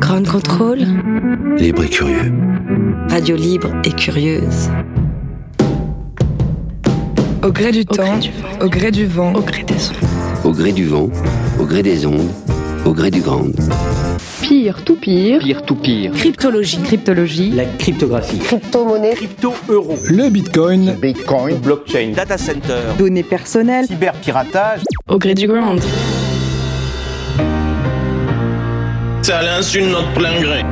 Grand contrôle, Libre et curieux. radio libre et curieuse. Au gré du temps, au gré du vent, Au gré des ondes. Au gré du vent, au gré des ondes, au gré du grand. Pire tout pire, Pire tout pire. Cryptologie. cryptologie, La cryptographie. crypto-euro, Le Bitcoin, Bitcoin, Blockchain. data center, données personnelles, cyberpiratage. Au gré du grand. Ça l'insulte notre plein gré.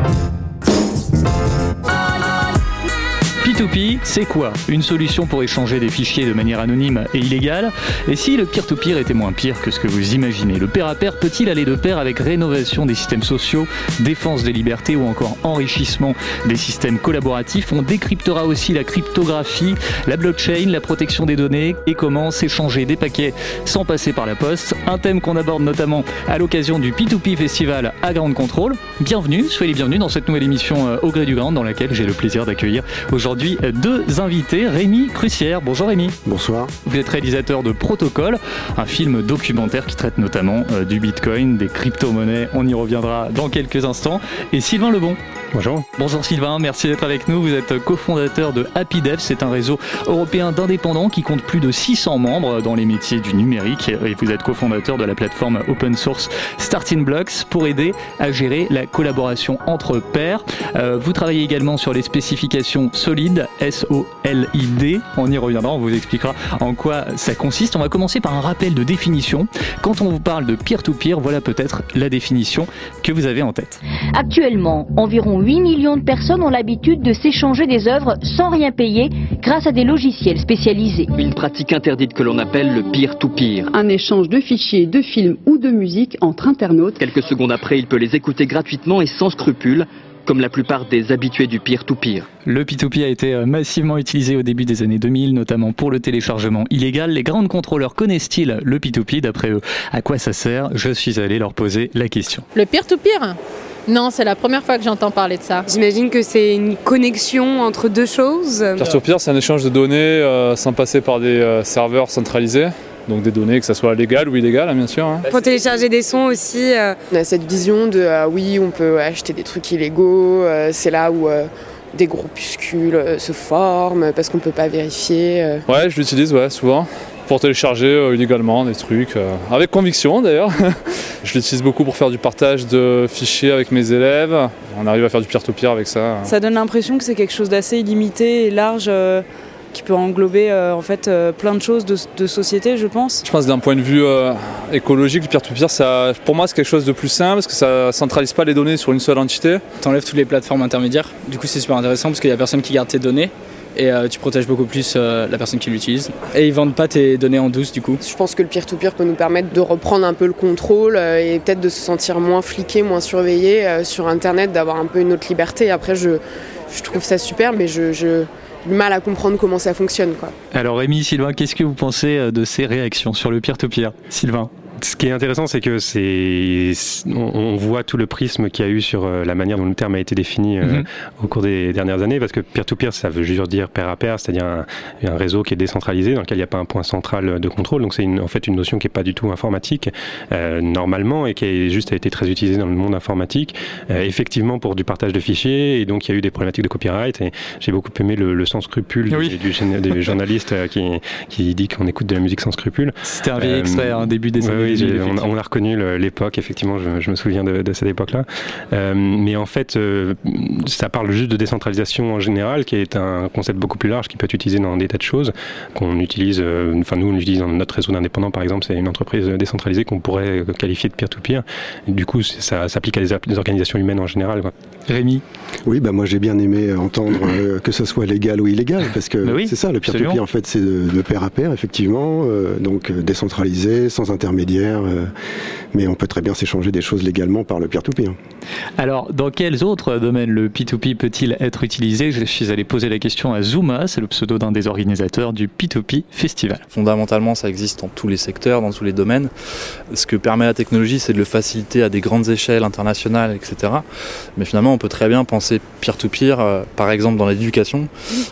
P2P, c'est quoi Une solution pour échanger des fichiers de manière anonyme et illégale Et si le peer-to-peer était moins pire que ce que vous imaginez Le pair à pair peut-il aller de pair avec rénovation des systèmes sociaux, défense des libertés ou encore enrichissement des systèmes collaboratifs On décryptera aussi la cryptographie, la blockchain, la protection des données et comment s'échanger des paquets sans passer par la poste. Un thème qu'on aborde notamment à l'occasion du P2P Festival à Grande Contrôle. Bienvenue, soyez les bienvenus dans cette nouvelle émission euh, Au gré du grand dans laquelle j'ai le plaisir d'accueillir aujourd'hui deux invités. Rémi Crucière, bonjour Rémi. bonsoir. Vous êtes réalisateur de Protocole, un film documentaire qui traite notamment euh, du Bitcoin, des crypto-monnaies. On y reviendra dans quelques instants. Et Sylvain Lebon. Bonjour. Bonjour Sylvain, merci d'être avec nous. Vous êtes cofondateur de HappyDev, c'est un réseau européen d'indépendants qui compte plus de 600 membres dans les métiers du numérique. Et vous êtes cofondateur de la plateforme open source Starting Blocks pour aider à gérer la collaboration entre pairs. Euh, vous travaillez également sur les spécifications solides, S-O-L-I-D. On y reviendra, on vous expliquera en quoi ça consiste. On va commencer par un rappel de définition. Quand on vous parle de peer-to-peer, voilà peut-être la définition que vous avez en tête. Actuellement, environ 8 millions de personnes ont l'habitude de s'échanger des œuvres sans rien payer grâce à des logiciels spécialisés. Une pratique interdite que l'on appelle le peer to peer. un échange de fichiers, de films ou de musique entre internautes. Quelques secondes après, il peut les écouter gratuitement et sans scrupule, comme la plupart des habitués du peer to peer. Le P2P a été euh, massivement utilisé au début des années 2000, notamment pour le téléchargement illégal. Les grands contrôleurs connaissent-ils le P2P D'après eux, à quoi ça sert? Je suis allé leur poser la question. Le peer-to-peer? Non, c'est la première fois que j'entends parler de ça. J'imagine que c'est une connexion entre deux choses. Peer-to-peer, c'est un échange de données euh, sans passer par des euh, serveurs centralisés. Donc des données, que ce soit légales ou illégales, hein, bien sûr. hein. Pour télécharger des sons aussi. euh, On a cette vision de ah oui, on peut acheter des trucs illégaux, euh, c'est là où euh, des groupuscules euh, se forment parce qu'on peut pas vérifier. euh. Ouais, je l'utilise ouais, souvent pour télécharger euh, illégalement des trucs, euh, avec conviction d'ailleurs. je l'utilise beaucoup pour faire du partage de fichiers avec mes élèves. On arrive à faire du peer-to-peer avec ça. Ça donne l'impression que c'est quelque chose d'assez illimité et large euh, qui peut englober euh, en fait euh, plein de choses de, de société, je pense. Je pense que d'un point de vue euh, écologique, le peer-to-peer, ça, pour moi, c'est quelque chose de plus simple parce que ça centralise pas les données sur une seule entité. T'enlèves toutes les plateformes intermédiaires. Du coup, c'est super intéressant parce qu'il y a personne qui garde tes données et euh, tu protèges beaucoup plus euh, la personne qui l'utilise. Et ils vendent pas tes données en douce du coup. Je pense que le peer-to-peer peut nous permettre de reprendre un peu le contrôle euh, et peut-être de se sentir moins fliqué, moins surveillé euh, sur Internet, d'avoir un peu une autre liberté. Après, je, je trouve ça super, mais je, du mal à comprendre comment ça fonctionne. Quoi. Alors Rémi, Sylvain, qu'est-ce que vous pensez euh, de ces réactions sur le peer-to-peer? Sylvain Ce qui est intéressant, c'est que c'est on, on voit tout le prisme qu'il y a eu sur euh, la manière dont le terme a été défini euh, Mhm. au cours des dernières années, parce que peer-to-peer, ça veut juste dire pair à pair, c'est-à-dire un, un réseau qui est décentralisé, dans lequel il n'y a pas un point central de contrôle. Donc c'est une- en fait une notion qui n'est pas du tout informatique euh, normalement et qui a juste a été très utilisée dans le monde informatique, euh, effectivement pour du partage de fichiers. Et donc il y a eu des problématiques de copyright. Et j'ai beaucoup aimé le, le sans scrupule du- Oui. du, gén- du journaliste euh, qui, qui dit qu'on écoute de la musique sans scrupule. C'était un vieil extrait, hein, début des oui, années oui, 2000, j'ai- on, on a reconnu l'époque, effectivement, je, je me souviens de, de cette époque-là. Euh, mais en fait, euh, ça parle juste de décentralisation en général, qui est un concept beaucoup plus large, qui peut être utilisé dans des tas de choses, qu'on utilise, euh, enfin nous on l'utilise dans notre réseau d'indépendants par exemple, c'est une entreprise décentralisée qu'on pourrait qualifier de peer-to-peer. Du coup, ça s'applique à des, organisations humaines en général. quoi. Rémi? Oui, bah moi j'ai bien aimé entendre euh, que ce soit légal ou illégal, parce que c'est ça, le peer-to-peer en fait c'est de, de pair à pair, effectivement, euh, donc décentralisé, sans intermédiaire, intermédiaires, euh, mais on peut très bien s'échanger des choses légalement par le peer-to-peer. Alors, dans quels autres domaines le P2P peut-il être utilisé? Je suis allé poser la question à Zuma, c'est le pseudo d'un des organisateurs du P2P Festival. Fondamentalement, ça existe dans tous les secteurs, dans tous les domaines. Ce que permet la technologie, c'est de le faciliter à des grandes échelles internationales, etc. Mais finalement, on peut très bien penser peer-to-peer, euh, par exemple dans l'éducation.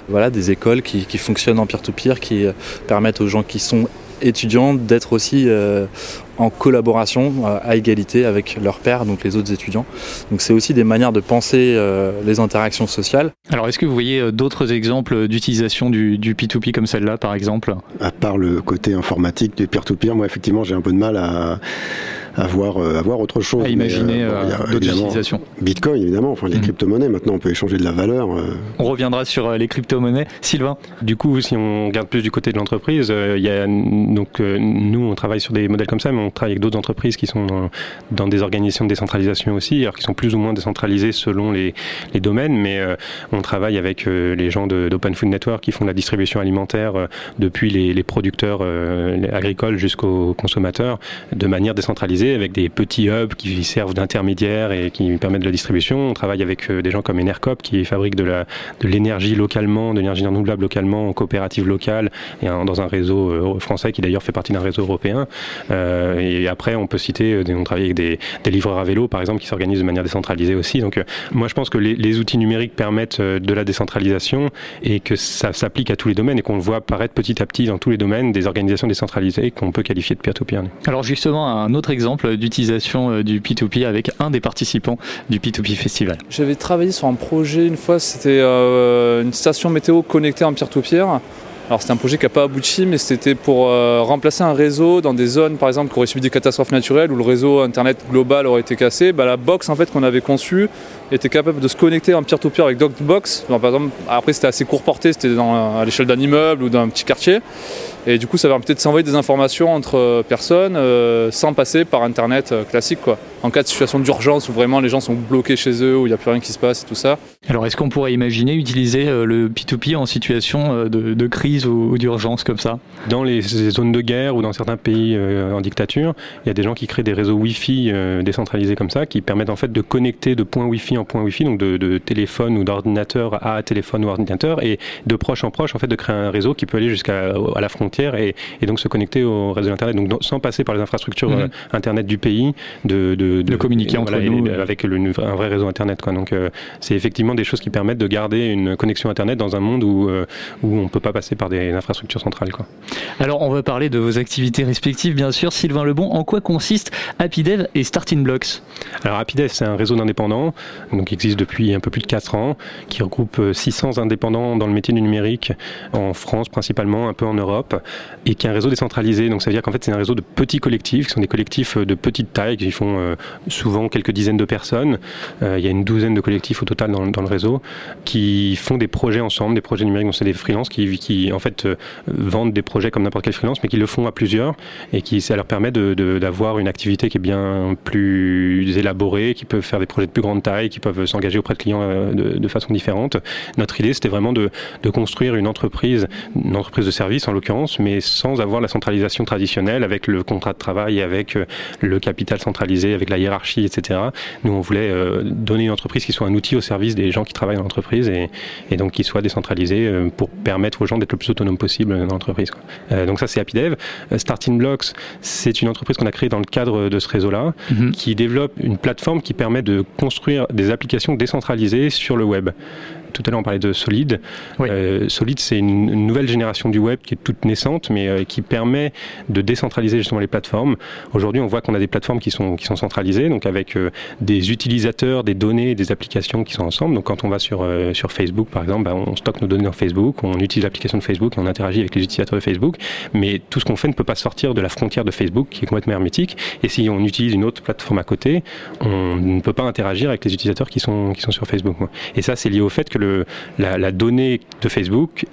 Voilà, des écoles qui, qui fonctionnent en peer-to-peer, qui euh, permettent aux gens qui sont étudiants d'être aussi euh, en collaboration euh, à égalité avec leurs pairs, donc les autres étudiants. Donc c'est aussi des manières de penser euh, les interactions sociales. Alors est-ce que vous voyez d'autres exemples d'utilisation du, du P2P comme celle-là par exemple? À part le côté informatique du peer-to-peer, moi effectivement j'ai un peu de mal à à voir, euh, à voir autre chose. À imaginer euh, d'autres utilisations. Bitcoin, évidemment, enfin les Mhm. crypto-monnaies, maintenant on peut échanger de la valeur. euh, On reviendra sur euh, les crypto-monnaies. Sylvain? Du coup, si on regarde plus du côté de l'entreprise, euh, il y a donc euh, nous on travaille sur des modèles comme ça, mais on travaille avec d'autres entreprises qui sont dans, dans des organisations de décentralisation aussi, alors qui sont plus ou moins décentralisées selon les, les domaines, mais euh, on travaille avec euh, les gens d'Open Food Network qui font la distribution alimentaire euh, depuis les, les producteurs euh, les agricoles jusqu'aux consommateurs de manière décentralisée avec des petits hubs qui servent d'intermédiaires et qui permettent de la distribution. On travaille avec euh, des gens comme Enercop qui fabrique de l'énergie localement, de l'énergie renouvelable localement en coopérative locale et dans un réseau euh, français qui d'ailleurs fait partie d'un réseau européen. Euh, et après, on peut citer, on travaille avec des, livreurs à vélo par exemple qui s'organisent de manière décentralisée aussi. Donc, moi, je pense que les, outils numériques permettent de la décentralisation et que ça s'applique à tous les domaines et qu'on voit apparaître petit à petit dans tous les domaines des organisations décentralisées qu'on peut qualifier de peer-to-peer. Alors justement, un autre exemple d'utilisation euh, du P2P avec un des participants du P2P Festival. J'avais travaillé sur un projet une fois, c'était euh, une station météo connectée en peer-to-peer. Alors c'était un projet qui n'a pas abouti, mais c'était pour euh, remplacer un réseau dans des zones, par exemple, qui auraient subi des catastrophes naturelles où le réseau internet global aurait été cassé. Bah, la box en fait qu'on avait conçue était capable de se connecter en peer-to-peer avec Docbox. Donc, par exemple, après c'était assez court porté, c'était à l'échelle d'un immeuble ou d'un petit quartier. Et du coup, ça permettait de s'envoyer des informations entre euh, personnes euh, sans passer par Internet euh, classique. Quoi. En cas de situation d'urgence où vraiment les gens sont bloqués chez eux, où il n'y a plus rien qui se passe et tout ça. Alors est-ce qu'on pourrait imaginer utiliser euh, le P2P en situation euh, de, de crise ou, ou d'urgence comme ça? Dans les les zones de guerre ou dans certains pays euh, en dictature, il y a des gens qui créent des réseaux Wi-Fi euh, décentralisés comme ça, qui permettent en fait de connecter de point Wi-Fi en point Wi-Fi, donc de, de téléphone ou d'ordinateur à téléphone ou ordinateur, et de proche en proche en fait de créer un réseau qui peut aller jusqu'à à la frontière et, et donc se connecter au réseau internet, donc dans- sans passer par les infrastructures Mhm. euh, internet du pays, de, de, De communiquer entre et- nous, avec le, un vrai réseau internet. Quoi. Donc c'est effectivement des choses qui permettent de garder une connexion internet dans un monde où, euh, où on peut pas passer par des infrastructures centrales. Quoi. Alors on va parler de vos activités respectives bien sûr. Sylvain Lebon, en quoi consiste HappyDev et Starting Blocks? Alors Rapidev, c'est un réseau d'indépendants, donc qui existe depuis un peu plus de 4 ans, qui regroupe euh, 600 indépendants dans le métier du numérique en France principalement, un peu en Europe, et qui est un réseau décentralisé. Donc ça veut dire qu'en fait c'est un réseau de petits collectifs, qui sont des collectifs euh, de petite taille, qui font euh, souvent quelques dizaines de personnes. Euh, il y a une douzaine de collectifs au total dans, dans le réseau, qui font des projets ensemble, des projets numériques. Donc c'est des freelances qui, qui en fait euh, vendent des projets comme n'importe quel freelance, mais qui le font à plusieurs, et qui ça leur permet de- de- d'avoir une activité qui est bien plus élaborée, qui peuvent faire des projets de plus grande taille, qui peuvent s'engager auprès de clients euh, de, de façon différente. Notre idée, c'était vraiment de, de construire une entreprise, une entreprise de service en l'occurrence, mais sans avoir la centralisation traditionnelle avec le contrat de travail, avec euh, le capital centralisé, avec la hiérarchie, etc. Nous, on voulait donner une entreprise qui soit un outil au service des gens qui travaillent dans l'entreprise et, et donc qui soit décentralisée euh, pour permettre aux gens d'être le plus autonome possible dans l'entreprise. Euh, donc ça, c'est HappyDev. Euh, Starting Blocks, c'est une entreprise qu'on a créée dans le cadre de ce réseau-là, qui développe une plateforme qui permet de construire des applications décentralisées sur le web. Tout à l'heure, on parlait de Solid. Euh, Solid, c'est une, une nouvelle génération du web qui est toute naissante, mais euh, qui permet de décentraliser justement les plateformes. Aujourd'hui, on voit qu'on a des plateformes qui sont, qui sont centralisées, donc avec euh, des utilisateurs, des données, des applications qui sont ensemble. Donc, quand on va sur, sur Facebook, par exemple, bah, on stocke nos données dans Facebook, on utilise l'application de Facebook et on interagit avec les utilisateurs de Facebook. Mais tout ce qu'on fait ne peut pas sortir de la frontière de Facebook, qui est complètement hermétique. Et si on utilise une autre plateforme à côté, on ne peut pas interagir avec les utilisateurs qui sont, qui sont sur Facebook. Et ça, c'est lié au fait que la, donnée de Facebook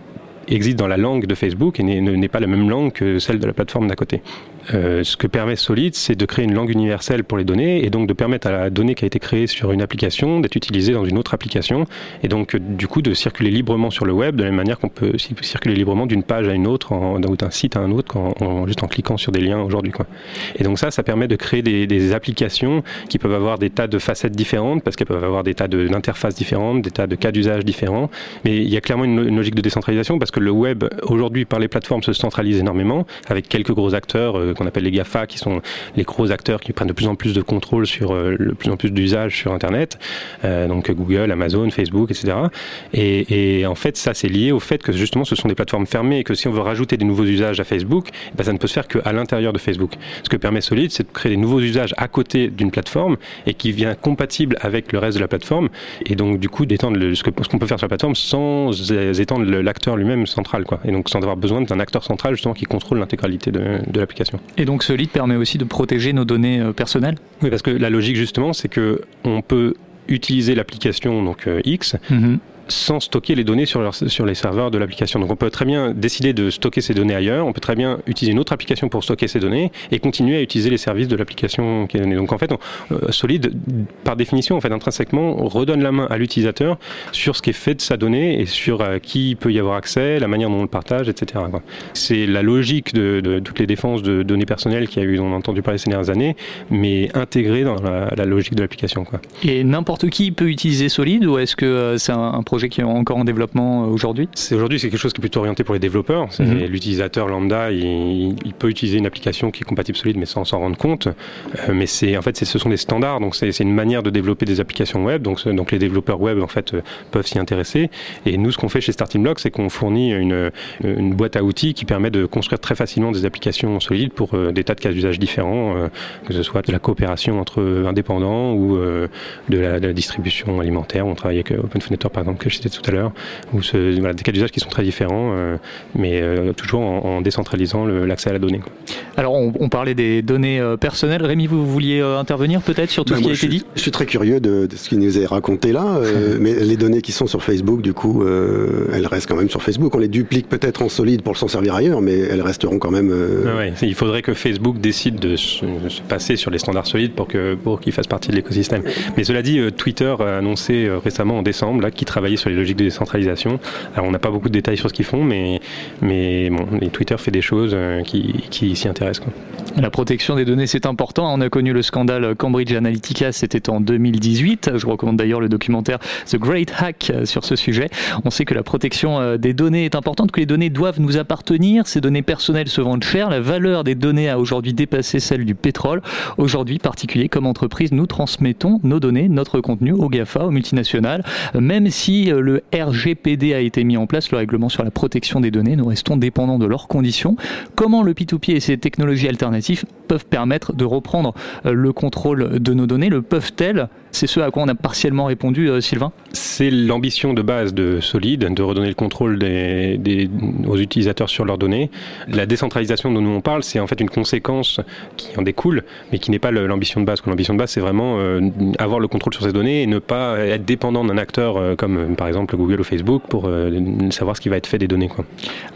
existe dans la langue de Facebook et n'est- ne- n'est pas la même langue que celle de la plateforme d'à côté. Euh, ce que permet Solid, c'est de créer une langue universelle pour les données et donc de permettre à la donnée qui a été créée sur une application d'être utilisée dans une autre application et donc euh, du coup de circuler librement sur le web de la même manière qu'on peut circuler librement d'une page à une autre ou d'un site à un autre en, juste en cliquant sur des liens aujourd'hui. Et donc ça, ça permet de créer des, applications qui peuvent avoir des tas de facettes différentes parce qu'elles peuvent avoir des tas d'interfaces différentes, des tas de cas d'usage différents. Mais il y a clairement une, une, logique de décentralisation parce que le web aujourd'hui par les plateformes se centralise énormément avec quelques gros acteurs euh, qu'on appelle les GAFA qui sont les gros acteurs qui prennent de plus en plus de contrôle sur euh, le plus en plus d'usages sur Internet, euh, donc Google, Amazon, Facebook, etc. Et, en fait, ça c'est lié au fait que justement ce sont des plateformes fermées et que si on veut rajouter des nouveaux usages à Facebook, ben, ça ne peut se faire qu'à l'intérieur de Facebook. Ce que permet Solid, c'est de créer des nouveaux usages à côté d'une plateforme et qui vient compatible avec le reste de la plateforme et donc du coup d'étendre ce qu'on peut faire sur la plateforme sans étendre l'acteur lui-même central, quoi. Et donc sans avoir besoin d'un acteur central justement qui contrôle l'intégralité de l'application. Et donc Solid permet aussi de protéger nos données euh, personnelles? Oui, parce que la logique justement, c'est que on peut utiliser l'application donc euh, X. Mm-hmm sans stocker les données sur, les serveurs de l'application. Donc on peut très bien décider de stocker ces données ailleurs, on peut très bien utiliser une autre application pour stocker ces données et continuer à utiliser les services de l'application qui est donnée. Donc en fait, euh, Solid, par définition, en fait, intrinsèquement, redonne la main à l'utilisateur sur ce qui est fait de sa donnée et sur euh, qui peut y avoir accès, la manière dont on le partage, etc. C'est la logique de, toutes les défenses de données personnelles qui a on a entendu parler ces dernières années, mais intégrée dans la, logique de l'application. Et n'importe qui peut utiliser Solid ou est-ce que euh, c'est un, un qui est encore en développement euh, aujourd'hui C'est aujourd'hui c'est quelque chose qui est plutôt orienté pour les développeurs. Mhm. L'utilisateur lambda, il, peut utiliser une application qui est compatible solide, mais sans s'en rendre compte. Euh, mais c'est en fait ce sont des standards, donc c'est une manière de développer des applications web. Donc, donc les développeurs web en fait euh, peuvent s'y intéresser. Et nous, ce qu'on fait chez Starting Block, c'est qu'on fournit une, une, boîte à outils qui permet de construire très facilement des applications solides pour des tas de cas d'usage différents, que ce soit de la coopération entre indépendants ou de la, de, la, distribution alimentaire. On travaille avec OpenFonator par exemple que je citais tout à l'heure, ou voilà, des cas d'usage qui sont très différents, euh, mais euh, toujours en, décentralisant l'accès à la donnée. Alors on, parlait des données euh, personnelles. Rémi, vous vouliez intervenir peut-être sur tout bah, ce qui a été dit? Je suis très curieux de, ce qu'il nous est raconté là, mais les données qui sont sur Facebook, du coup, elles restent quand même sur Facebook. On les duplique peut-être en solide pour s'en servir ailleurs, mais elles resteront quand même. il faudrait que Facebook décide de se, passer sur les standards solides pour que pour qu'ils fassent partie de l'écosystème. Mais cela dit, Twitter a annoncé récemment en décembre là qu'il travaillait sur les logiques de décentralisation. Alors on n'a pas beaucoup de détails sur ce qu'ils font, mais, mais bon, Twitter fait des choses euh, qui, qui s'y intéressent. La protection des données, c'est important. On a connu le scandale Cambridge Analytica, c'était en 2018. Je recommande d'ailleurs le documentaire The Great Hack euh, sur ce sujet. On sait que la protection euh, des données est importante, que les données doivent nous appartenir. Ces données personnelles se vendent cher. La valeur des données a aujourd'hui dépassé celle du pétrole. Aujourd'hui, particuliers comme entreprise, nous transmettons nos données, notre contenu aux GAFA, aux multinationales. Même si le RGPD a été mis en place, le règlement sur la protection des données, nous restons dépendants de leurs conditions. Comment le P2P et ses technologies alternatives peuvent permettre de reprendre euh, le contrôle de nos données? Le peuvent-elles? C'est ce à quoi on a partiellement répondu, euh, Sylvain C'est l'ambition de base de Solid, de redonner le contrôle aux utilisateurs sur leurs données. La décentralisation dont nous on parle, c'est en fait une conséquence qui en découle, mais qui n'est pas l'ambition de base. L'ambition de base, c'est vraiment euh, avoir le contrôle sur ces données et ne pas être dépendant d'un acteur comme par exemple Google ou Facebook pour savoir ce qui va être fait des données. Quoi.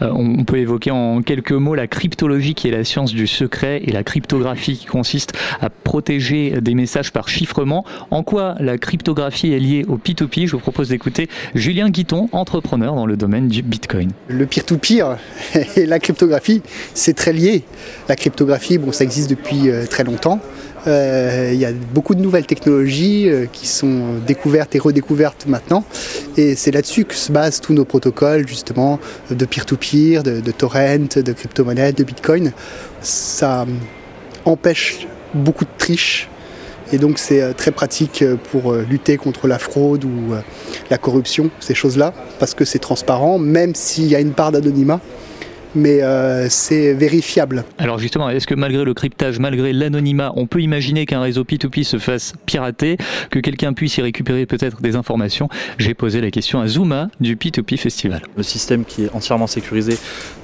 on peut évoquer en quelques mots la cryptologie qui est la science du secret et la cryptographie qui consiste à protéger des messages par chiffrement. En quoi la cryptographie est liée au P2P Je vous propose d'écouter Julien Guiton, entrepreneur dans le domaine du Bitcoin. Le peer-to-peer et la cryptographie, c'est très lié. La cryptographie, bon, ça existe depuis euh, très longtemps. Euh, il y a beaucoup de nouvelles technologies euh, qui sont découvertes et redécouvertes maintenant. Et c'est là-dessus que se basent tous nos protocoles, justement, de peer-to-peer, de, de torrent, de crypto-monnaie, de bitcoin. Ça empêche beaucoup de triches. Et donc c'est euh, très pratique pour lutter contre la fraude ou la corruption, ces choses-là, parce que c'est transparent, même s'il y a une part d'anonymat mais c'est vérifiable. Alors justement, est-ce que malgré le cryptage, malgré l'anonymat, on peut imaginer qu'un réseau P2P se fasse pirater, que quelqu'un puisse y récupérer peut-être des informations? J'ai posé la question à Zuma du P2P Festival. Le système qui est entièrement sécurisé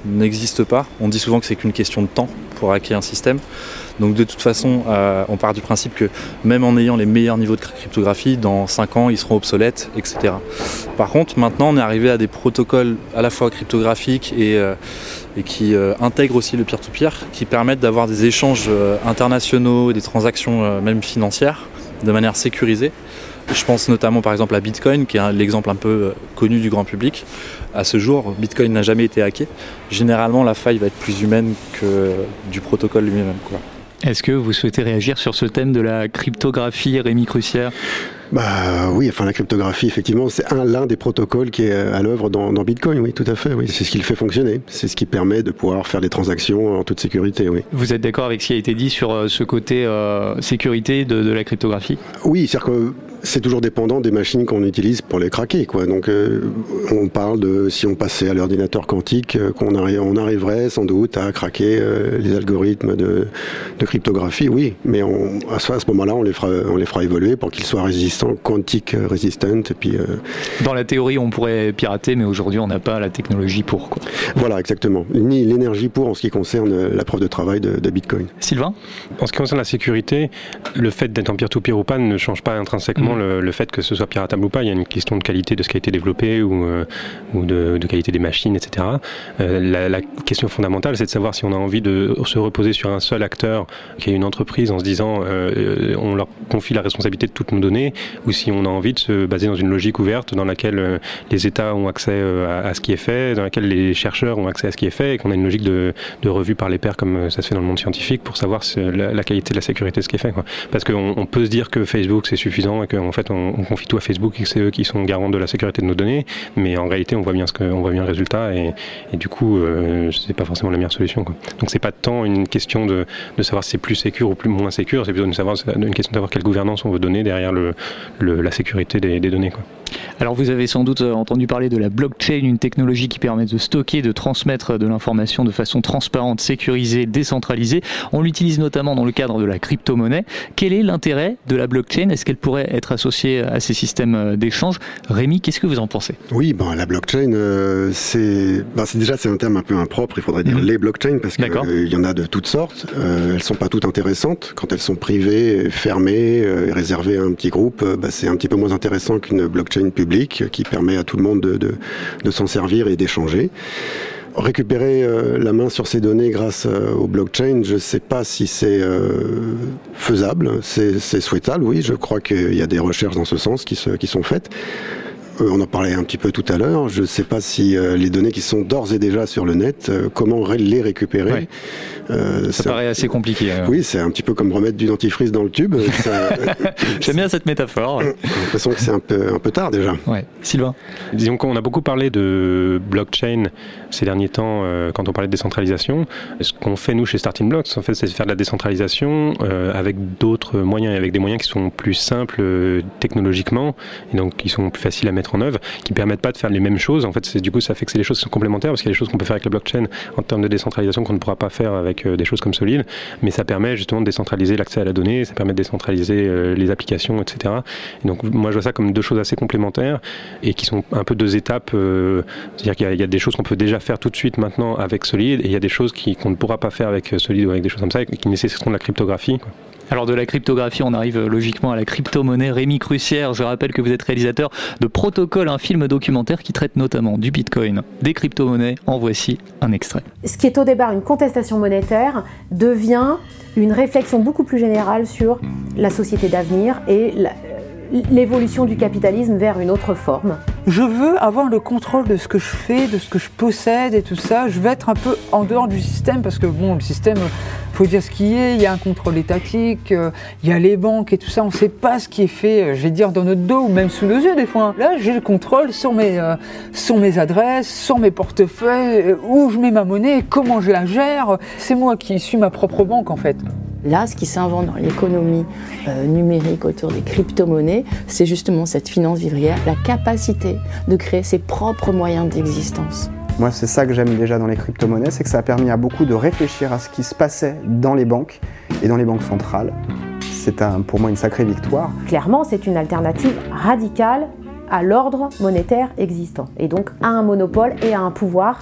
n'existe pas. On dit souvent que c'est qu'une question de temps pour hacker un système. Donc de toute façon, euh, on part du principe que même en ayant les meilleurs niveaux de cryptographie, dans 5 ans, ils seront obsolètes, etc. Par contre, maintenant, on est arrivé à des protocoles à la fois cryptographiques et, euh, et qui euh, intègrent aussi le peer-to-peer, qui permettent d'avoir des échanges internationaux, des transactions même financières, de manière sécurisée. Je pense notamment par exemple à Bitcoin, qui est l'exemple un peu connu du grand public. À ce jour, Bitcoin n'a jamais été hacké. Généralement, la faille va être plus humaine que du protocole lui-même. Est-ce que vous souhaitez réagir sur ce thème de la cryptographie, Rémi Crucière Bah oui, enfin la cryptographie, effectivement, c'est un l'un des protocoles qui est à l'œuvre dans, dans Bitcoin, oui, tout à fait. Oui, c'est ce qui le fait fonctionner. C'est ce qui permet de pouvoir faire des transactions en toute sécurité, oui. Vous êtes d'accord avec ce qui a été dit sur euh, ce côté euh, sécurité de, de la cryptographie? Oui, c'est-à-dire que c'est toujours dépendant des machines qu'on utilise pour les craquer, quoi. Donc euh, on parle de si on passait à l'ordinateur quantique, euh, qu'on arri- on arriverait sans doute à craquer euh, les algorithmes de, de cryptographie, oui. Mais on, à ce, à ce moment-là, on les fera, on les fera évoluer pour qu'ils soient résistants, quantique euh, résistant, et puis. euh, Dans la théorie, on pourrait pirater, mais aujourd'hui, on n'a pas la technologie pour. Quoi. Voilà, exactement. Ni l'énergie pour en ce qui concerne la preuve de travail de, de Bitcoin. Sylvain? En ce qui concerne la sécurité, le fait d'être en peer-to-peer ou pas ne change pas intrinsèquement le, le fait que ce soit piratable ou pas. Il y a une question de qualité de ce qui a été développé ou, euh, ou de, de qualité des machines, etc. Euh, la, la question fondamentale, c'est de savoir si on a envie de se reposer sur un seul acteur qui est une entreprise en se disant euh, on leur confie la responsabilité de toutes nos données ou si on a envie de se baser dans une logique ouverte dans laquelle les États ont accès à, à ce qui est fait, dans laquelle les chercheurs ont accès à ce qui est fait et qu'on a une logique de, de revue par les pairs comme ça se fait dans le monde scientifique pour savoir la, la qualité de la sécurité de ce qui est fait. Quoi. Parce qu'on on peut se dire que Facebook c'est suffisant et qu'en fait on, on confie tout à Facebook et c'est eux qui sont garants de la sécurité de nos données, mais en réalité on voit bien, ce que, on voit bien le résultat et, du coup euh, c'est pas forcément la meilleure solution. Quoi. Donc c'est pas tant une question de, savoir si c'est plus sécure ou plus moins sécure, c'est plutôt une, savoir, une question de savoir quelle gouvernance on veut donner derrière la sécurité des, données. Alors vous avez sans doute euh, entendu parler de la blockchain, une technologie qui permet de stocker, de transmettre de l'information de façon transparente, sécurisée, décentralisée. On l'utilise notamment dans le cadre de la crypto-monnaie. Quel est l'intérêt de la blockchain? Est-ce qu'elle pourrait être associée à ces systèmes euh, d'échange? Rémi, qu'est-ce que vous en pensez? Oui, ben, la blockchain, euh, c'est ben, c'est déjà c'est un terme un peu impropre, il faudrait dire les blockchains, parce qu'il y en a de toutes sortes. Euh, elles sont pas toutes intéressantes. Quand elles sont privées, fermées, et réservées à un petit groupe, ben, c'est un petit peu moins intéressant qu'une blockchain publique qui permet à tout le monde de, s'en servir et d'échanger. Récupérer euh, la main sur ces données grâce euh, au blockchain, je ne sais pas si c'est euh, faisable. C'est souhaitable, oui. Je crois qu'il y a des recherches dans ce sens qui, se, qui sont faites. Euh, on en parlait un petit peu tout à l'heure. Je ne sais pas si euh, les données qui sont d'ores et déjà sur le net, euh, comment les récupérer. Ouais. Euh, Ça c'est- paraît assez compliqué. euh. Oui, c'est un petit peu comme remettre du dentifrice dans le tube. Ça- J'aime bien cette métaphore. J'ai l'impression que c'est un peu, un peu tard déjà. Ouais. Sylvain Disons qu'on a beaucoup parlé de blockchain ces derniers temps euh, quand on parlait de décentralisation. Ce qu'on fait nous chez Starting Blocks, en fait, c'est de faire de la décentralisation euh, avec d'autres moyens et avec des moyens qui sont plus simples euh, technologiquement et donc qui sont plus faciles à mettre en œuvre, qui permettent pas de faire les mêmes choses. En fait, du coup ça fait que c'est des choses qui sont complémentaires parce qu'il y a des choses qu'on peut faire avec la blockchain en termes de décentralisation qu'on ne pourra pas faire avec euh, des choses comme Solid, mais ça permet justement de décentraliser l'accès à la donnée, ça permet de décentraliser euh, les applications, etc. Et donc moi je vois ça comme deux choses assez complémentaires et qui sont un peu deux étapes. euh, C'est-à-dire qu'il y a- des choses qu'on peut déjà faire tout de suite maintenant avec Solid et il y a des choses qu'on ne pourra pas faire avec Solid ou avec des choses comme ça et qui nécessiteront de la cryptographie. Alors de la cryptographie, on arrive euh, logiquement à la crypto-monnaie. Rémi Crucière, je rappelle que vous êtes réalisateur de Protocole, un film documentaire qui traite notamment du Bitcoin, des crypto-monnaies. En voici un extrait. ce qui est au départ une contestation monétaire devient une réflexion beaucoup plus générale sur la société d'avenir et la- l'évolution du capitalisme vers une autre forme. Je veux avoir le contrôle de ce que je fais, de ce que je possède et tout ça. Je veux être un peu en dehors du système parce que bon, le système, faut dire ce qui est. Il y a un contrôle étatique, euh, il y a les banques et tout ça. On ne sait pas ce qui est fait, euh, je vais dire, dans notre dos ou même sous nos yeux des fois. Là, j'ai le contrôle sur mes, euh, sur mes adresses, sur mes portefeuilles, euh, où je mets ma monnaie, comment je la gère. C'est moi qui suis ma propre banque en fait. Là, ce qui s'invente dans l'économie euh, numérique autour des crypto-monnaies, c'est justement cette finance vivrière, la capacité de créer ses propres moyens d'existence. Moi, c'est ça que j'aime déjà dans les crypto-monnaies, c'est que ça a permis à beaucoup de réfléchir à ce qui se passait dans les banques et dans les banques centrales. C'est un- pour moi une sacrée victoire. Clairement, c'est une alternative radicale à l'ordre monétaire existant et donc à un monopole et à un pouvoir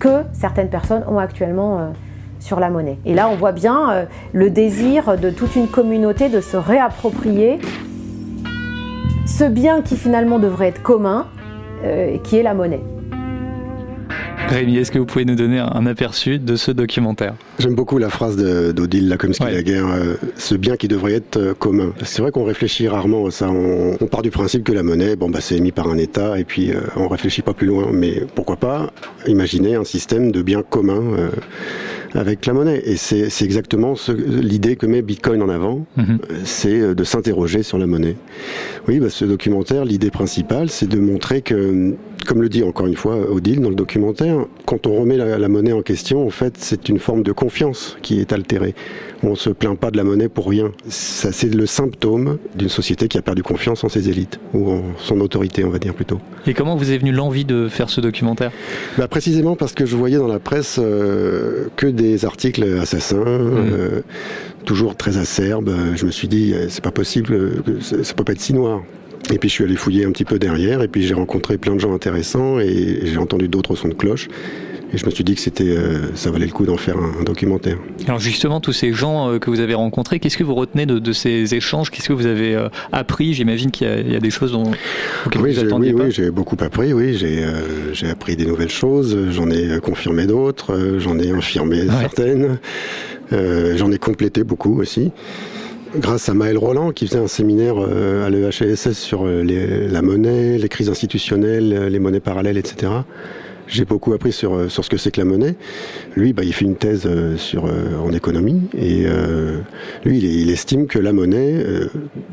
que certaines personnes ont actuellement euh, sur la monnaie. Et là, on voit bien euh, le désir de toute une communauté de se réapproprier ce bien qui finalement devrait être commun, euh, qui est la monnaie. Rémi, est-ce que vous pouvez nous donner un aperçu de ce documentaire? J'aime beaucoup la phrase d'Odile Lakomsky-Laguerre, euh, ce bien qui devrait être euh, commun. C'est vrai qu'on réfléchit rarement à ça. On, part du principe que la monnaie, bon, bah, c'est émis par un État et puis euh, on réfléchit pas plus loin. Mais pourquoi pas imaginer un système de biens communs avec la monnaie? Et c'est exactement l'idée que met Bitcoin en avant, mhm. c'est de s'interroger sur la monnaie. Oui, bah, ce documentaire, l'idée principale, c'est de montrer que comme le dit encore une fois Odile dans le documentaire, quand on remet la, monnaie en question, en fait, c'est une forme de confiance qui est altérée. On ne se plaint pas de la monnaie pour rien. Ça, c'est le symptôme d'une société qui a perdu confiance en ses élites, ou en son autorité, on va dire plutôt. Et comment vous est venue l'envie de faire ce documentaire? Bah, Précisément parce que je voyais dans la presse euh, que des articles assassins, mmh. euh, toujours très acerbes. Je me suis dit, euh, c'est pas possible, ça peut pas être si noir. Et puis je suis allé fouiller un petit peu derrière, et puis j'ai rencontré plein de gens intéressants, et j'ai entendu d'autres sons de cloche. Et je me suis dit que c'était, euh, ça valait le coup d'en faire un, documentaire. Alors justement, tous ces gens euh, que vous avez rencontrés, qu'est-ce que vous retenez de, ces échanges? Qu'est-ce que vous avez euh, appris? J'imagine qu'il y, a des choses dont oui, vous oui, oui, j'ai beaucoup appris. Oui, j'ai appris des nouvelles choses. J'en ai confirmé d'autres. J'en ai infirmé certaines. j'en ai complété beaucoup aussi grâce à Maël Roland qui faisait un séminaire à l'EHSS sur la monnaie, les crises institutionnelles, les monnaies parallèles, etc. J'ai beaucoup appris sur, sur ce que c'est que la monnaie. Lui, bah, il fait une thèse sur, en économie et lui, il, estime que la monnaie,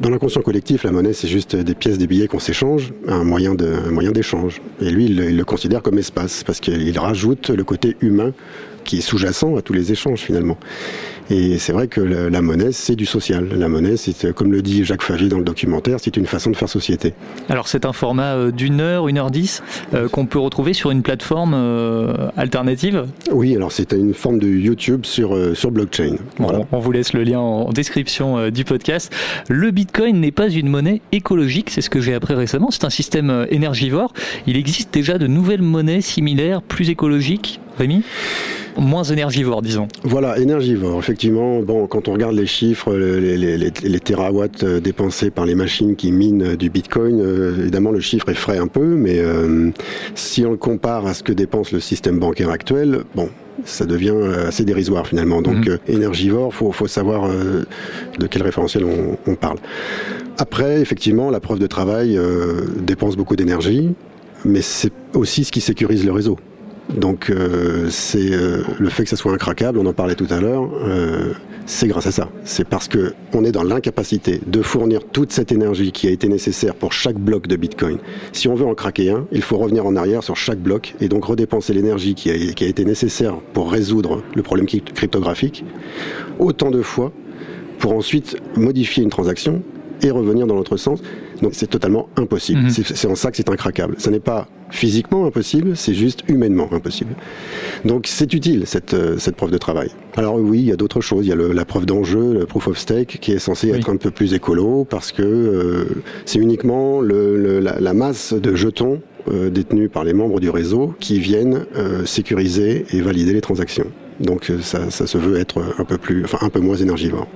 dans l'inconscient collectif, la monnaie, c'est juste des pièces, des billets qu'on s'échange, un moyen d'échange. Et lui, il, il, le considère comme espace parce qu'il rajoute le côté humain qui est sous-jacent à tous les échanges finalement. Et c'est vrai que la, monnaie, c'est du social. La monnaie, c'est, comme le dit Jacques Favy dans le documentaire, c'est une façon de faire société. Alors c'est un format euh, d'une heure, une heure dix, euh, qu'on peut retrouver sur une plateforme euh, alternative? Oui, alors c'est une forme de YouTube sur, sur blockchain. On vous laisse le lien en description du podcast. Le Bitcoin n'est pas une monnaie écologique, c'est ce que j'ai appris récemment. C'est un système énergivore. Il existe déjà de nouvelles monnaies similaires, plus écologiques. Rémi? Moins énergivore, disons. Voilà, énergivore. Effectivement, bon, quand on regarde les chiffres, les, les, les, terawatts euh, dépensés par les machines qui minent du Bitcoin, euh, évidemment, le chiffre effraie un peu, mais euh, si on le compare à ce que dépense le système bancaire actuel, bon, ça devient assez dérisoire finalement. Donc mhm. énergivore, faut, faut savoir de quel référentiel on, on, parle. Après, effectivement, la preuve de travail dépense beaucoup d'énergie, mais c'est aussi ce qui sécurise le réseau. Donc euh, c'est euh, le fait que ça soit incraquable, on en parlait tout à l'heure, euh, c'est grâce à ça. C'est parce que on est dans l'incapacité de fournir toute cette énergie qui a été nécessaire pour chaque bloc de Bitcoin. Si on veut en craquer un, il faut revenir en arrière sur chaque bloc et donc redépenser l'énergie qui a, qui a été nécessaire pour résoudre le problème cryptographique autant de fois pour ensuite modifier une transaction et revenir dans l'autre sens. Donc c'est totalement impossible. Mhm. C'est en ça que c'est incraquable. Ce n'est pas physiquement impossible, c'est juste humainement impossible. Donc c'est utile cette, euh, cette preuve de travail. Alors oui, il y a d'autres choses. Il y a la preuve d'enjeu, le proof of stake, qui est censé être un peu plus écolo parce que euh, c'est uniquement le, la, masse de jetons euh, détenus par les membres du réseau qui viennent sécuriser et valider les transactions. Donc ça, ça se veut être un peu plus, enfin un peu moins énergivore.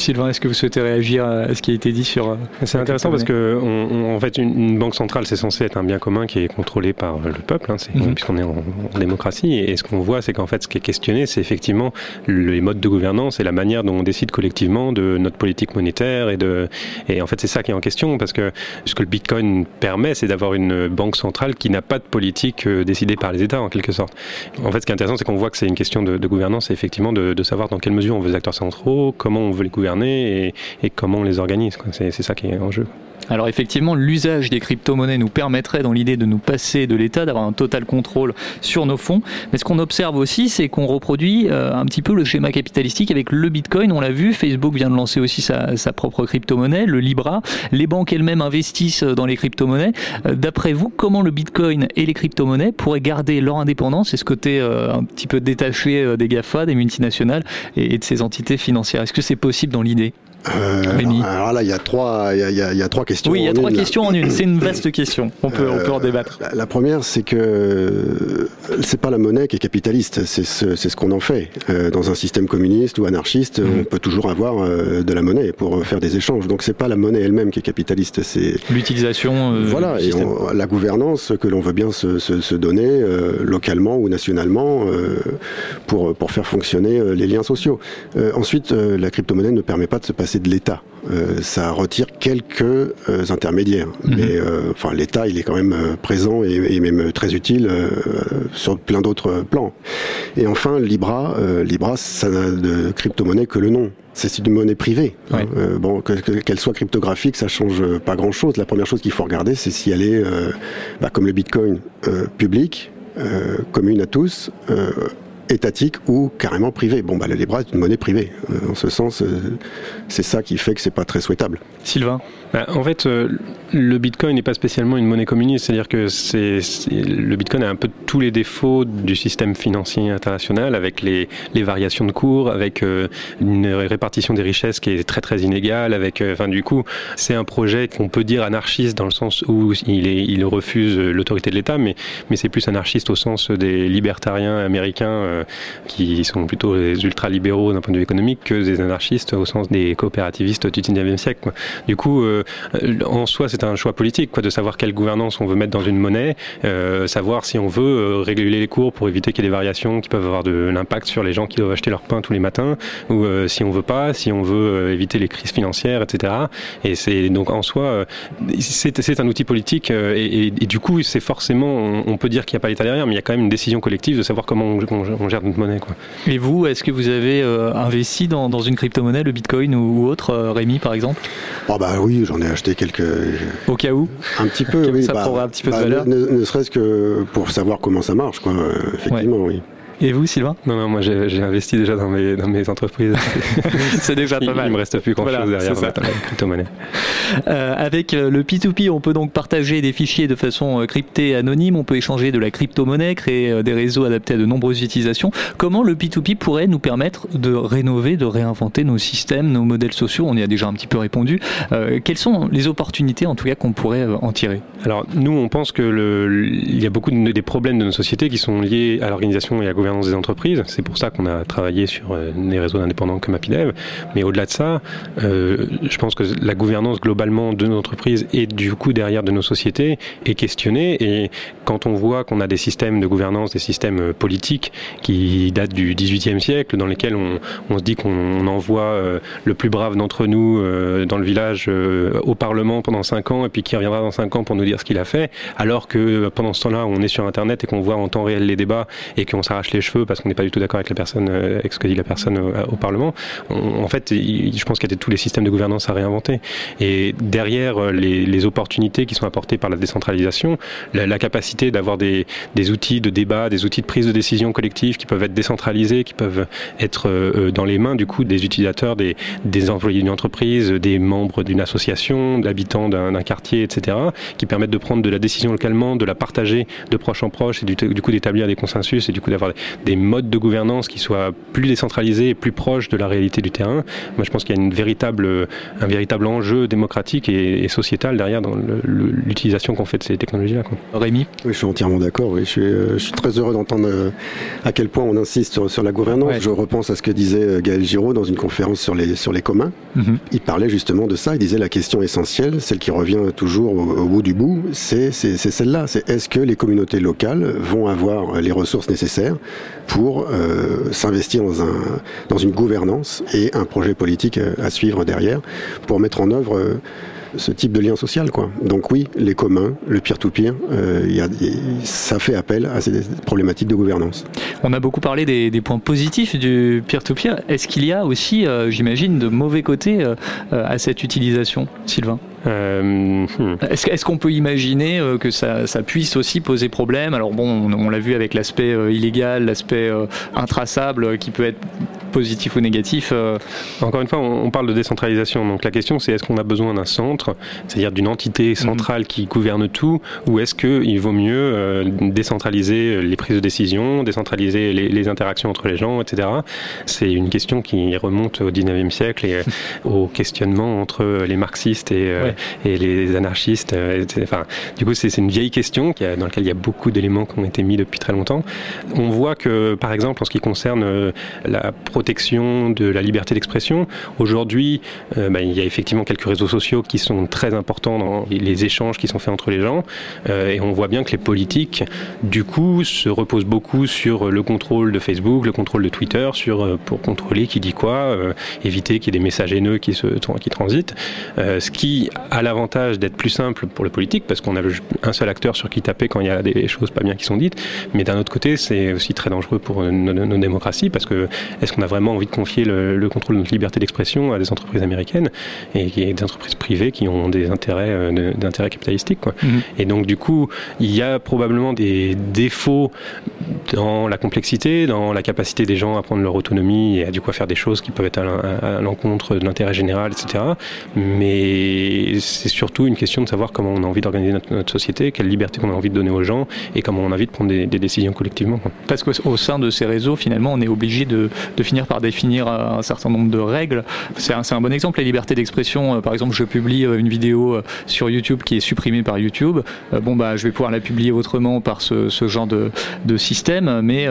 Sylvain, est-ce que vous souhaitez réagir à ce qui a été dit sur... Euh, c'est intéressant parce que en fait, une, banque centrale, c'est censé être un bien commun qui est contrôlé par le peuple, hein, mhm. puisqu'on est en, démocratie. Et ce qu'on voit, c'est qu'en fait, ce qui est questionné, c'est effectivement les modes de gouvernance et la manière dont on décide collectivement de notre politique monétaire. Et, de, et en fait, c'est ça qui est en question, parce que ce que le Bitcoin permet, c'est d'avoir une banque centrale qui n'a pas de politique euh, décidée par les États, en quelque sorte. En fait, ce qui est intéressant, c'est qu'on voit que c'est une question de, gouvernance et effectivement de, de, savoir dans quelle mesure on veut les acteurs centraux, comment on veut les et, comment on les organise. C'est ça qui est en jeu. Alors effectivement, l'usage des crypto-monnaies nous permettrait dans l'idée de nous passer de l'État, d'avoir un total contrôle sur nos fonds. Mais ce qu'on observe aussi, c'est qu'on reproduit euh, un petit peu le schéma capitalistique avec le Bitcoin. On l'a vu, Facebook vient de lancer aussi sa, propre crypto-monnaie, le Libra. Les banques elles-mêmes investissent dans les crypto-monnaies. Euh, d'après vous, comment le Bitcoin et les crypto-monnaies pourraient garder leur indépendance? Et ce côté euh, un petit peu détaché des GAFA, des multinationales et de ces entités financières Est-ce que c'est possible dans l'idée? Alors là, il y a trois, il y a, y a, trois questions. Oui, il y a trois questions en une. C'est une vaste question. On peut, on peut en débattre. La, la première, c'est que c'est pas la monnaie qui est capitaliste. C'est ce, ce qu'on en fait. dans un système communiste ou anarchiste, mmh. on peut toujours avoir de la monnaie pour faire des échanges. Donc c'est pas la monnaie elle-même qui est capitaliste. C'est l'utilisation. voilà. Et on, la gouvernance que l'on veut bien se, se, se donner localement ou nationalement pour pour faire fonctionner les liens sociaux. ensuite, la crypto-monnaie ne permet pas de se passer de l'État. Euh, ça retire quelques euh, intermédiaires, mhm. mais euh, enfin l'État il est quand même présent et, et, même très utile sur plein d'autres plans. Et enfin Libra, Libra ça n'a de crypto-monnaie que le nom. C'est une monnaie privée. Hein. bon, qu'elle que, soit cryptographique, ça change pas grand-chose. La première chose qu'il faut regarder, c'est si elle est, bah, comme le Bitcoin, public, commune à tous étatique ou carrément privé. Bon, bah, le Libra est une monnaie privée. en ce sens, c'est ça qui fait que c'est pas très souhaitable. Sylvain bah, En fait, euh, le Bitcoin n'est pas spécialement une monnaie communiste, c'est-à-dire que c'est, le Bitcoin a un peu tous les défauts du système financier international, avec les, variations de cours, avec euh, une répartition des richesses qui est très très inégale, avec, euh, enfin du coup, c'est un projet qu'on peut dire anarchiste dans le sens où il, refuse l'autorité de l'État, mais, c'est plus anarchiste au sens des libertariens américains qui sont plutôt des ultra-libéraux d'un point de vue économique que des anarchistes au sens des coopérativistes du 19e siècle. Du coup, euh, en soi, c'est un choix politique, quoi, de savoir quelle gouvernance on veut mettre dans une monnaie, euh, savoir si on veut euh, réguler les cours pour éviter qu'il y ait des variations qui peuvent avoir de l'impact sur les gens qui doivent acheter leur pain tous les matins, ou si on veut pas, si on veut éviter les crises financières, etc. Et c'est donc en soi, c'est un outil politique, et, et, du coup, c'est forcément, on, peut dire qu'il n'y a pas l'État derrière, mais il y a quand même une décision collective de savoir comment on, on, gère notre monnaie. Quoi. Et vous, est-ce que vous avez investi dans, dans, une crypto-monnaie, le Bitcoin ou, autre, Rémi par exemple? Oh bah oui, j'en ai acheté quelques. Au cas où Un petit peu, oui. Ça bah, prendra un petit peu de bah, valeur. Ne, ne serait-ce que pour savoir comment ça marche, quoi. Effectivement, ouais. oui. Et vous, Sylvain? Non, non, moi j'ai investi déjà dans mes, dans mes entreprises. c'est déjà pas mal. Il me reste plus grand voilà, chose derrière la crypto-monnaie. Euh, avec le P2P, on peut donc partager des fichiers de façon cryptée anonyme, on peut échanger de la crypto-monnaie, créer des réseaux adaptés à de nombreuses utilisations. Comment le P2P pourrait nous permettre de rénover, de réinventer nos systèmes, nos modèles sociaux? On y a déjà un petit peu répondu. Euh, quelles sont les opportunités, en tout cas, qu'on pourrait en tirer? Alors, nous, on pense que le, il y a beaucoup de, des problèmes de nos sociétés qui sont liés à l'organisation et à la gouvernance des entreprises. C'est pour ça qu'on a travaillé sur euh, des réseaux indépendants comme Apidev. Mais au-delà de ça, euh, je pense que la gouvernance globalement de nos entreprises et du coup derrière de nos sociétés est questionnée. Et quand on voit qu'on a des systèmes de gouvernance, des systèmes politiques qui datent du XVIIIe siècle, dans lesquels on, se dit qu'on envoie euh, le plus brave d'entre nous euh, dans le village euh, au Parlement pendant cinq ans et puis qui reviendra dans cinq ans pour nous dire ce qu'il a fait, alors que pendant ce temps-là, on est sur Internet et qu'on voit en temps réel les débats et qu'on s'arrache les cheveux parce qu'on n'est pas du tout d'accord avec la personne, avec ce que dit la personne au, Parlement. En fait, je pense qu'il y a tous les systèmes de gouvernance à réinventer. Et derrière les, les, opportunités qui sont apportées par la décentralisation, la, capacité d'avoir des, des, outils de débat, des outils de prise de décision collective qui peuvent être décentralisés, qui peuvent être euh, dans les mains du coup des utilisateurs, des, des employés d'une entreprise, des membres d'une association, d'habitants d'un quartier, etc., qui permettent de prendre de la décision localement, de la partager de proche en proche et du, du coup d'établir des consensus et du coup d'avoir des modes de gouvernance qui soient plus décentralisés et plus proches de la réalité du terrain. Moi, je pense qu'il y a une véritable, un véritable enjeu démocratique et, et sociétal derrière dans l'utilisation qu'on fait de ces technologies-là. Rémi? Oui, je suis entièrement d'accord. Oui. Je, suis, euh, je suis très heureux d'entendre euh, à quel point on insiste sur, sur la gouvernance. Ouais. Je repense à ce que disait euh, Gaël Giraud dans une conférence sur les, sur les communs. Mm -hmm. Il parlait justement de ça. Il disait la question essentielle, celle qui revient toujours au, au bout du bout, c'est celle-là. C'est est-ce que les communautés locales vont avoir les ressources nécessaires pour euh, s'investir dans, un, dans une gouvernance et un projet politique à suivre derrière pour mettre en œuvre euh, ce type de lien social. Quoi. Donc oui, les communs, le peer-to-peer, euh, ça fait appel à ces problématiques de gouvernance. On a beaucoup parlé des, des points positifs du peer-to-peer. Est-ce qu'il y a aussi, euh, j'imagine, de mauvais côtés euh, à cette utilisation, Sylvain? Euh. Est-ce est qu'on peut imaginer euh, que ça, puisse aussi poser problème? Alors bon, on, on l'a vu avec l'aspect euh, illégal, l'aspect intraçable qui peut être positif ou négatif. Euh. Encore une fois, on parle de décentralisation. Donc la question, c'est est-ce qu'on a besoin d'un centre, c'est-à-dire d'une entité centrale qui gouverne tout, ou est-ce qu'il vaut mieux euh, décentraliser les prises de décision, décentraliser les, interactions entre les gens, etc. C'est une question qui remonte au 19e siècle et au questionnement entre les marxistes et, et les anarchistes. Enfin, du coup, c'est une vieille question qui dans laquelle il y a beaucoup d'éléments qui ont été mis depuis très longtemps. On voit que, par exemple, en ce qui concerne euh, la de la liberté d'expression, aujourd'hui, euh, bah, il y a effectivement quelques réseaux sociaux qui sont très importants dans les échanges qui sont faits entre les gens, euh, et on voit bien que les politiques, du coup, se reposent beaucoup sur le contrôle de Facebook, le contrôle de Twitter, sur pour contrôler qui dit quoi, éviter qu'il y ait des messages haineux qui se qui transitent, ce qui a l'avantage d'être plus simple pour le politique parce qu'on a un seul acteur sur qui taper quand il y a des choses pas bien qui sont dites, mais d'un autre côté, c'est aussi très dangereux pour nos, démocraties parce que est-ce qu'on a vraiment envie de confier le, contrôle de notre liberté d'expression à des entreprises américaines et, des entreprises privées qui ont des intérêts, euh, quoi. Mhm. Et donc du coup, il y a probablement des défauts dans la complexité, dans la capacité des gens à prendre leur autonomie et à du coup faire des choses qui peuvent être à l'encontre de l'intérêt général, etc. Mais c'est surtout une question de savoir comment on a envie d'organiser notre, société, quelle liberté on a envie de donner aux gens et comment on a envie de prendre des, décisions collectivement. Parce qu'au sein de ces réseaux, finalement, on est obligé de, finir par définir euh, un certain nombre de règles. C'est un, bon exemple, la liberté d'expression. Euh, par exemple, je publie euh, une vidéo sur YouTube qui est supprimée par YouTube. Bon, bah, je vais pouvoir la publier autrement par ce, genre de, système, mais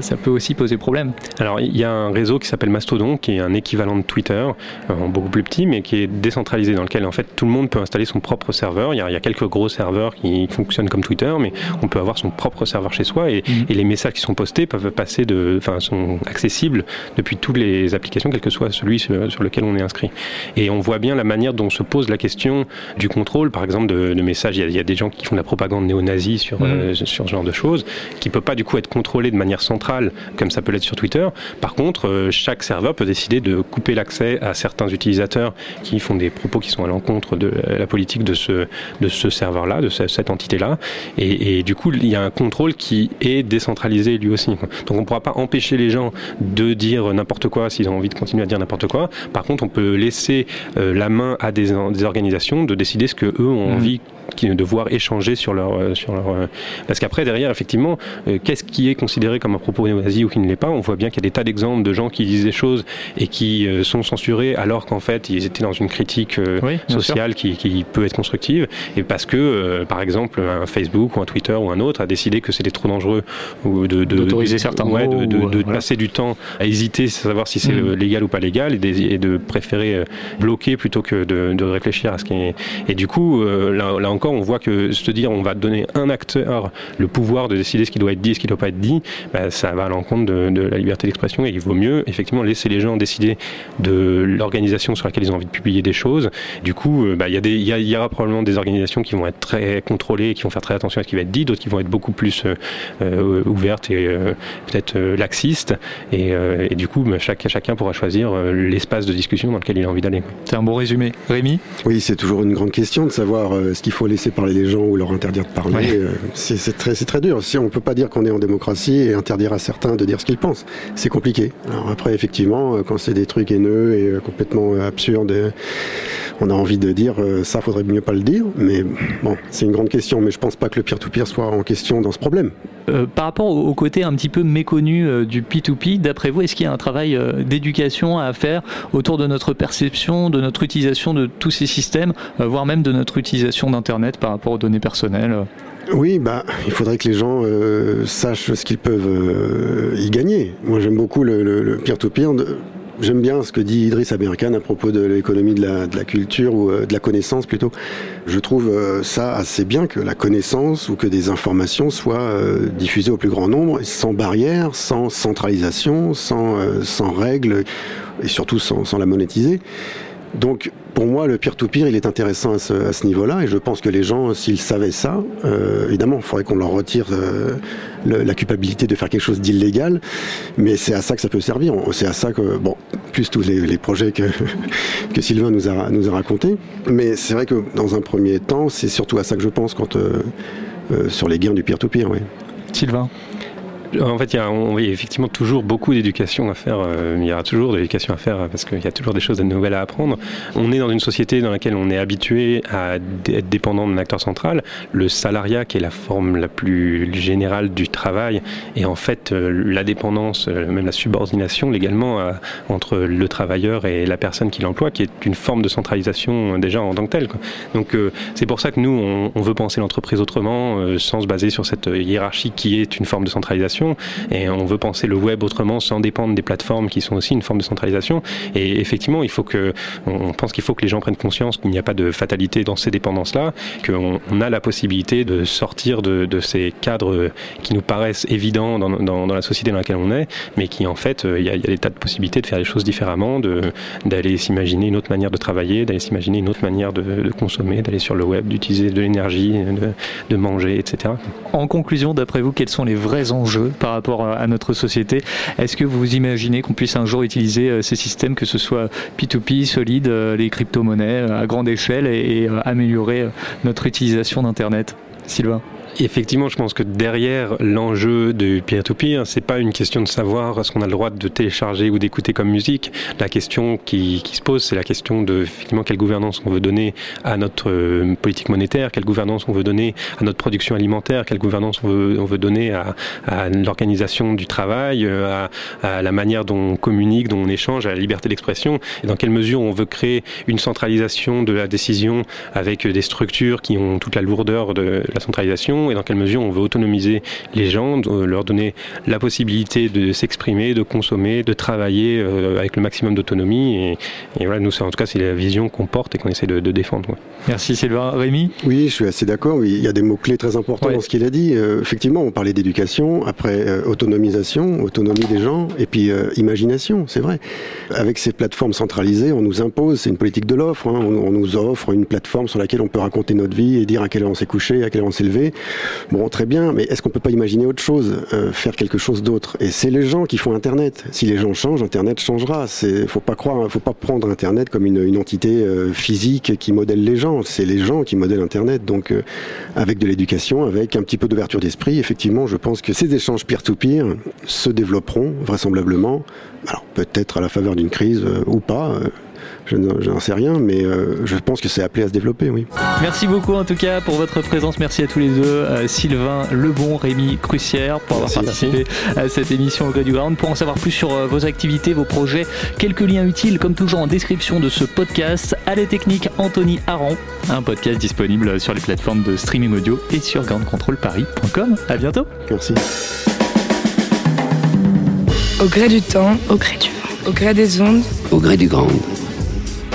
ça peut aussi poser problème. Alors, il y a un réseau qui s'appelle Mastodon, qui est un équivalent de Twitter, beaucoup plus petit, mais qui est décentralisé, dans lequel en fait tout le monde peut installer son propre serveur. Il y a, il y a quelques gros serveurs qui fonctionnent comme Twitter, mais on peut avoir son propre serveur chez soi et, mhm. et les messages qui sont postés peuvent passer de, enfin, sont accessibles depuis toutes les applications, quel que soit celui sur, lequel on est inscrit. Et on voit bien la manière dont se pose la question du contrôle, par exemple, de, de messages. Il y, a, des gens qui font de la propagande néo-nazie sur, mhm. euh, sur ce genre de choses, qui peut pas du coup être contrôlé de manière centrale, comme ça peut l'être sur Twitter. Par contre, euh, chaque serveur peut décider de couper l'accès à certains utilisateurs qui font des propos qui sont à l'encontre de la politique de ce, de ce serveur-là, de cette entité-là. Et, et, du coup, il y a un contrôle qui est décentralisé lui aussi. Donc on ne pourra pas empêcher les gens de dire n'importe quoi s'ils ont envie de continuer à dire n'importe quoi. Par contre, on peut laisser euh, la main à des, des, organisations de décider ce que eux ont mmh. Qui devoir échanger sur leur euh, sur leur euh, parce qu'après derrière effectivement euh, qu'est-ce qui est considéré comme un propos néo-nazi ou qui ne l'est pas? On voit bien qu'il y a des tas d'exemples de gens qui disent des choses et qui sont censurés alors qu'en fait ils étaient dans une critique sociale qui, qui, peut être constructive et parce que par exemple un Facebook ou un Twitter ou un autre a décidé que c'était trop dangereux ou de d'autoriser certains ouais, de, de, passer du temps à hésiter à savoir si c'est mm. légal ou pas légal et, et de préférer bloquer plutôt que de, réfléchir à ce qui est et du coup là, là encore, on voit que se dire on va donner un acteur le pouvoir de décider ce qui doit être dit et ce qui ne doit pas être dit, bah, ça va à l'encontre de, la liberté d'expression et il vaut mieux effectivement laisser les gens décider de l'organisation sur laquelle ils ont envie de publier des choses. Du coup, euh, bah, il y, aura probablement des organisations qui vont être très contrôlées, qui vont faire très attention à ce qui va être dit, d'autres qui vont être beaucoup plus euh, euh, ouvertes et peut-être laxistes. Et, du coup, bah, chacun pourra choisir l'espace de discussion dans lequel il a envie d'aller. C'est un bon résumé. Rémi? Oui, c'est toujours une grande question de savoir ce qu'il faut laisser parler les gens ou leur interdire de parler, euh, c'est très, très dur. Si on peut pas dire qu'on est en démocratie et interdire à certains de dire ce qu'ils pensent, c'est compliqué. Alors après, effectivement, euh, quand c'est des trucs haineux et euh, complètement absurdes, on a envie de dire ça, faudrait mieux pas le dire. Mais bon, c'est une grande question. Mais je pense pas que le peer-to-peer soit en question dans ce problème. par rapport au, côté un petit peu méconnu du P2P, d'après vous, est-ce qu'il y a un travail d'éducation à faire autour de notre perception, de notre utilisation de tous ces systèmes, voire même de notre utilisation d'Internet? Par rapport aux données personnelles oui, bah, il faudrait que les gens euh, sachent ce qu'ils peuvent euh, y gagner. Moi, j'aime beaucoup le peer-to-peer. J'aime bien ce que dit Idriss Aberkan à propos de l'économie de la, de la, culture ou euh, de la connaissance plutôt. Je trouve ça assez bien que la connaissance ou que des informations soient diffusées au plus grand nombre, sans barrière, sans centralisation, sans, sans règles et surtout sans, sans la monétiser. Donc, pour moi, le peer-to-peer, il est intéressant à ce, niveau-là, et je pense que les gens, s'ils savaient ça, euh, évidemment, il faudrait qu'on leur retire euh, la culpabilité de faire quelque chose d'illégal, mais c'est à ça que ça peut servir. C'est à ça que, bon, plus tous les, projets que, Sylvain nous a, nous a racontés, mais c'est vrai que dans un premier temps, c'est surtout à ça que je pense quand, euh, sur les gains du peer-to-peer. oui. Sylvain En fait, il y a, effectivement toujours beaucoup d'éducation à faire. Euh, il y aura toujours de l'éducation à faire parce qu'il y a toujours des choses nouvelles à apprendre. On est dans une société dans laquelle on est habitué à être dépendant d'un acteur central. Le salariat, qui est la forme la plus générale du travail, et en fait euh, la dépendance, euh, même la subordination légalement entre le travailleur et la personne qui l'emploie, qui est une forme de centralisation déjà en tant que telle. Donc c'est pour ça que nous, on veut penser l'entreprise autrement, sans se baser sur cette hiérarchie qui est une forme de centralisation. Et on veut penser le web autrement sans dépendre des plateformes qui sont aussi une forme de centralisation. Et effectivement, il faut que, on pense qu'il faut que les gens prennent conscience qu'il n'y a pas de fatalité dans ces dépendances-là, qu'on on a la possibilité de sortir de, ces cadres qui nous paraissent évidents dans, la société dans laquelle on est, mais qui en fait, il y, a, il y a des tas de possibilités de faire les choses différemment, d'aller s'imaginer une autre manière de travailler, d'aller s'imaginer une autre manière de, de consommer, d'aller sur le web, d'utiliser de l'énergie, de, de manger, etc. En conclusion, d'après vous, quels sont les vrais enjeux par rapport à notre société. Est-ce que vous imaginez qu'on puisse un jour utiliser euh, ces systèmes, que ce soit P2P, solide, euh, les crypto-monnaies euh, à grande échelle et, améliorer notre utilisation d'Internet? Sylvain Effectivement, je pense que derrière l'enjeu de peer-to-peer, c'est pas une question de savoir ce qu'on a le droit de télécharger ou d'écouter comme musique. La question qui, qui se pose, c'est la question de effectivement quelle gouvernance on veut donner à notre euh, politique monétaire, quelle gouvernance on veut donner à notre production alimentaire, quelle gouvernance on veut, on veut donner à, à l'organisation du travail, euh, à, à, la manière dont on communique, dont on échange, à la liberté d'expression, et dans quelle mesure on veut créer une centralisation de la décision avec des structures qui ont toute la lourdeur de la centralisation et dans quelle mesure on veut autonomiser les gens, leur donner la possibilité de s'exprimer, de consommer, de travailler euh, avec le maximum d'autonomie. Et, et, voilà, nous, en tout cas, c'est la vision qu'on porte et qu'on essaie de, de défendre. Ouais. Merci Sylvain. Rémi? Oui, je suis assez d'accord. Il y a des mots-clés très importants ouais. dans ce qu'il a dit. Euh, effectivement, on parlait d'éducation, après euh, autonomisation, autonomie des gens, et puis euh, imagination, c'est vrai. Avec ces plateformes centralisées, on nous impose, c'est une politique de l'offre, hein, on, on, nous offre une plateforme sur laquelle on peut raconter notre vie et dire à quelle heure on s'est couché, à quelle heure on s'est levé. Bon, très bien, mais est-ce qu'on peut pas imaginer autre chose, euh, faire quelque chose d'autre? Et c'est les gens qui font Internet. Si les gens changent, Internet changera. C'est, faut pas croire, faut pas prendre Internet comme une, entité euh, physique qui modèle les gens. C'est les gens qui modèlent Internet. Donc, euh, avec de l'éducation, avec un petit peu d'ouverture d'esprit, effectivement, je pense que ces échanges peer-to-peer -peer se développeront vraisemblablement. Alors, peut-être à la faveur d'une crise ou pas je n'en sais rien, mais euh, je pense que c'est appelé à se développer, oui. Merci beaucoup en tout cas pour votre présence. Merci à tous les deux, euh, Sylvain Lebon, Rémi Crucière, pour avoir merci, participé merci. à cette émission au Gré du Ground. Pour en savoir plus sur euh, vos activités, vos projets, quelques liens utiles, comme toujours en description de ce podcast. À la technique, Anthony Aran, un podcast disponible sur les plateformes de streaming audio et sur groundcontrolparis.com. À bientôt. Merci. Au gré du temps, au gré du vent, au gré des ondes, au gré du grand.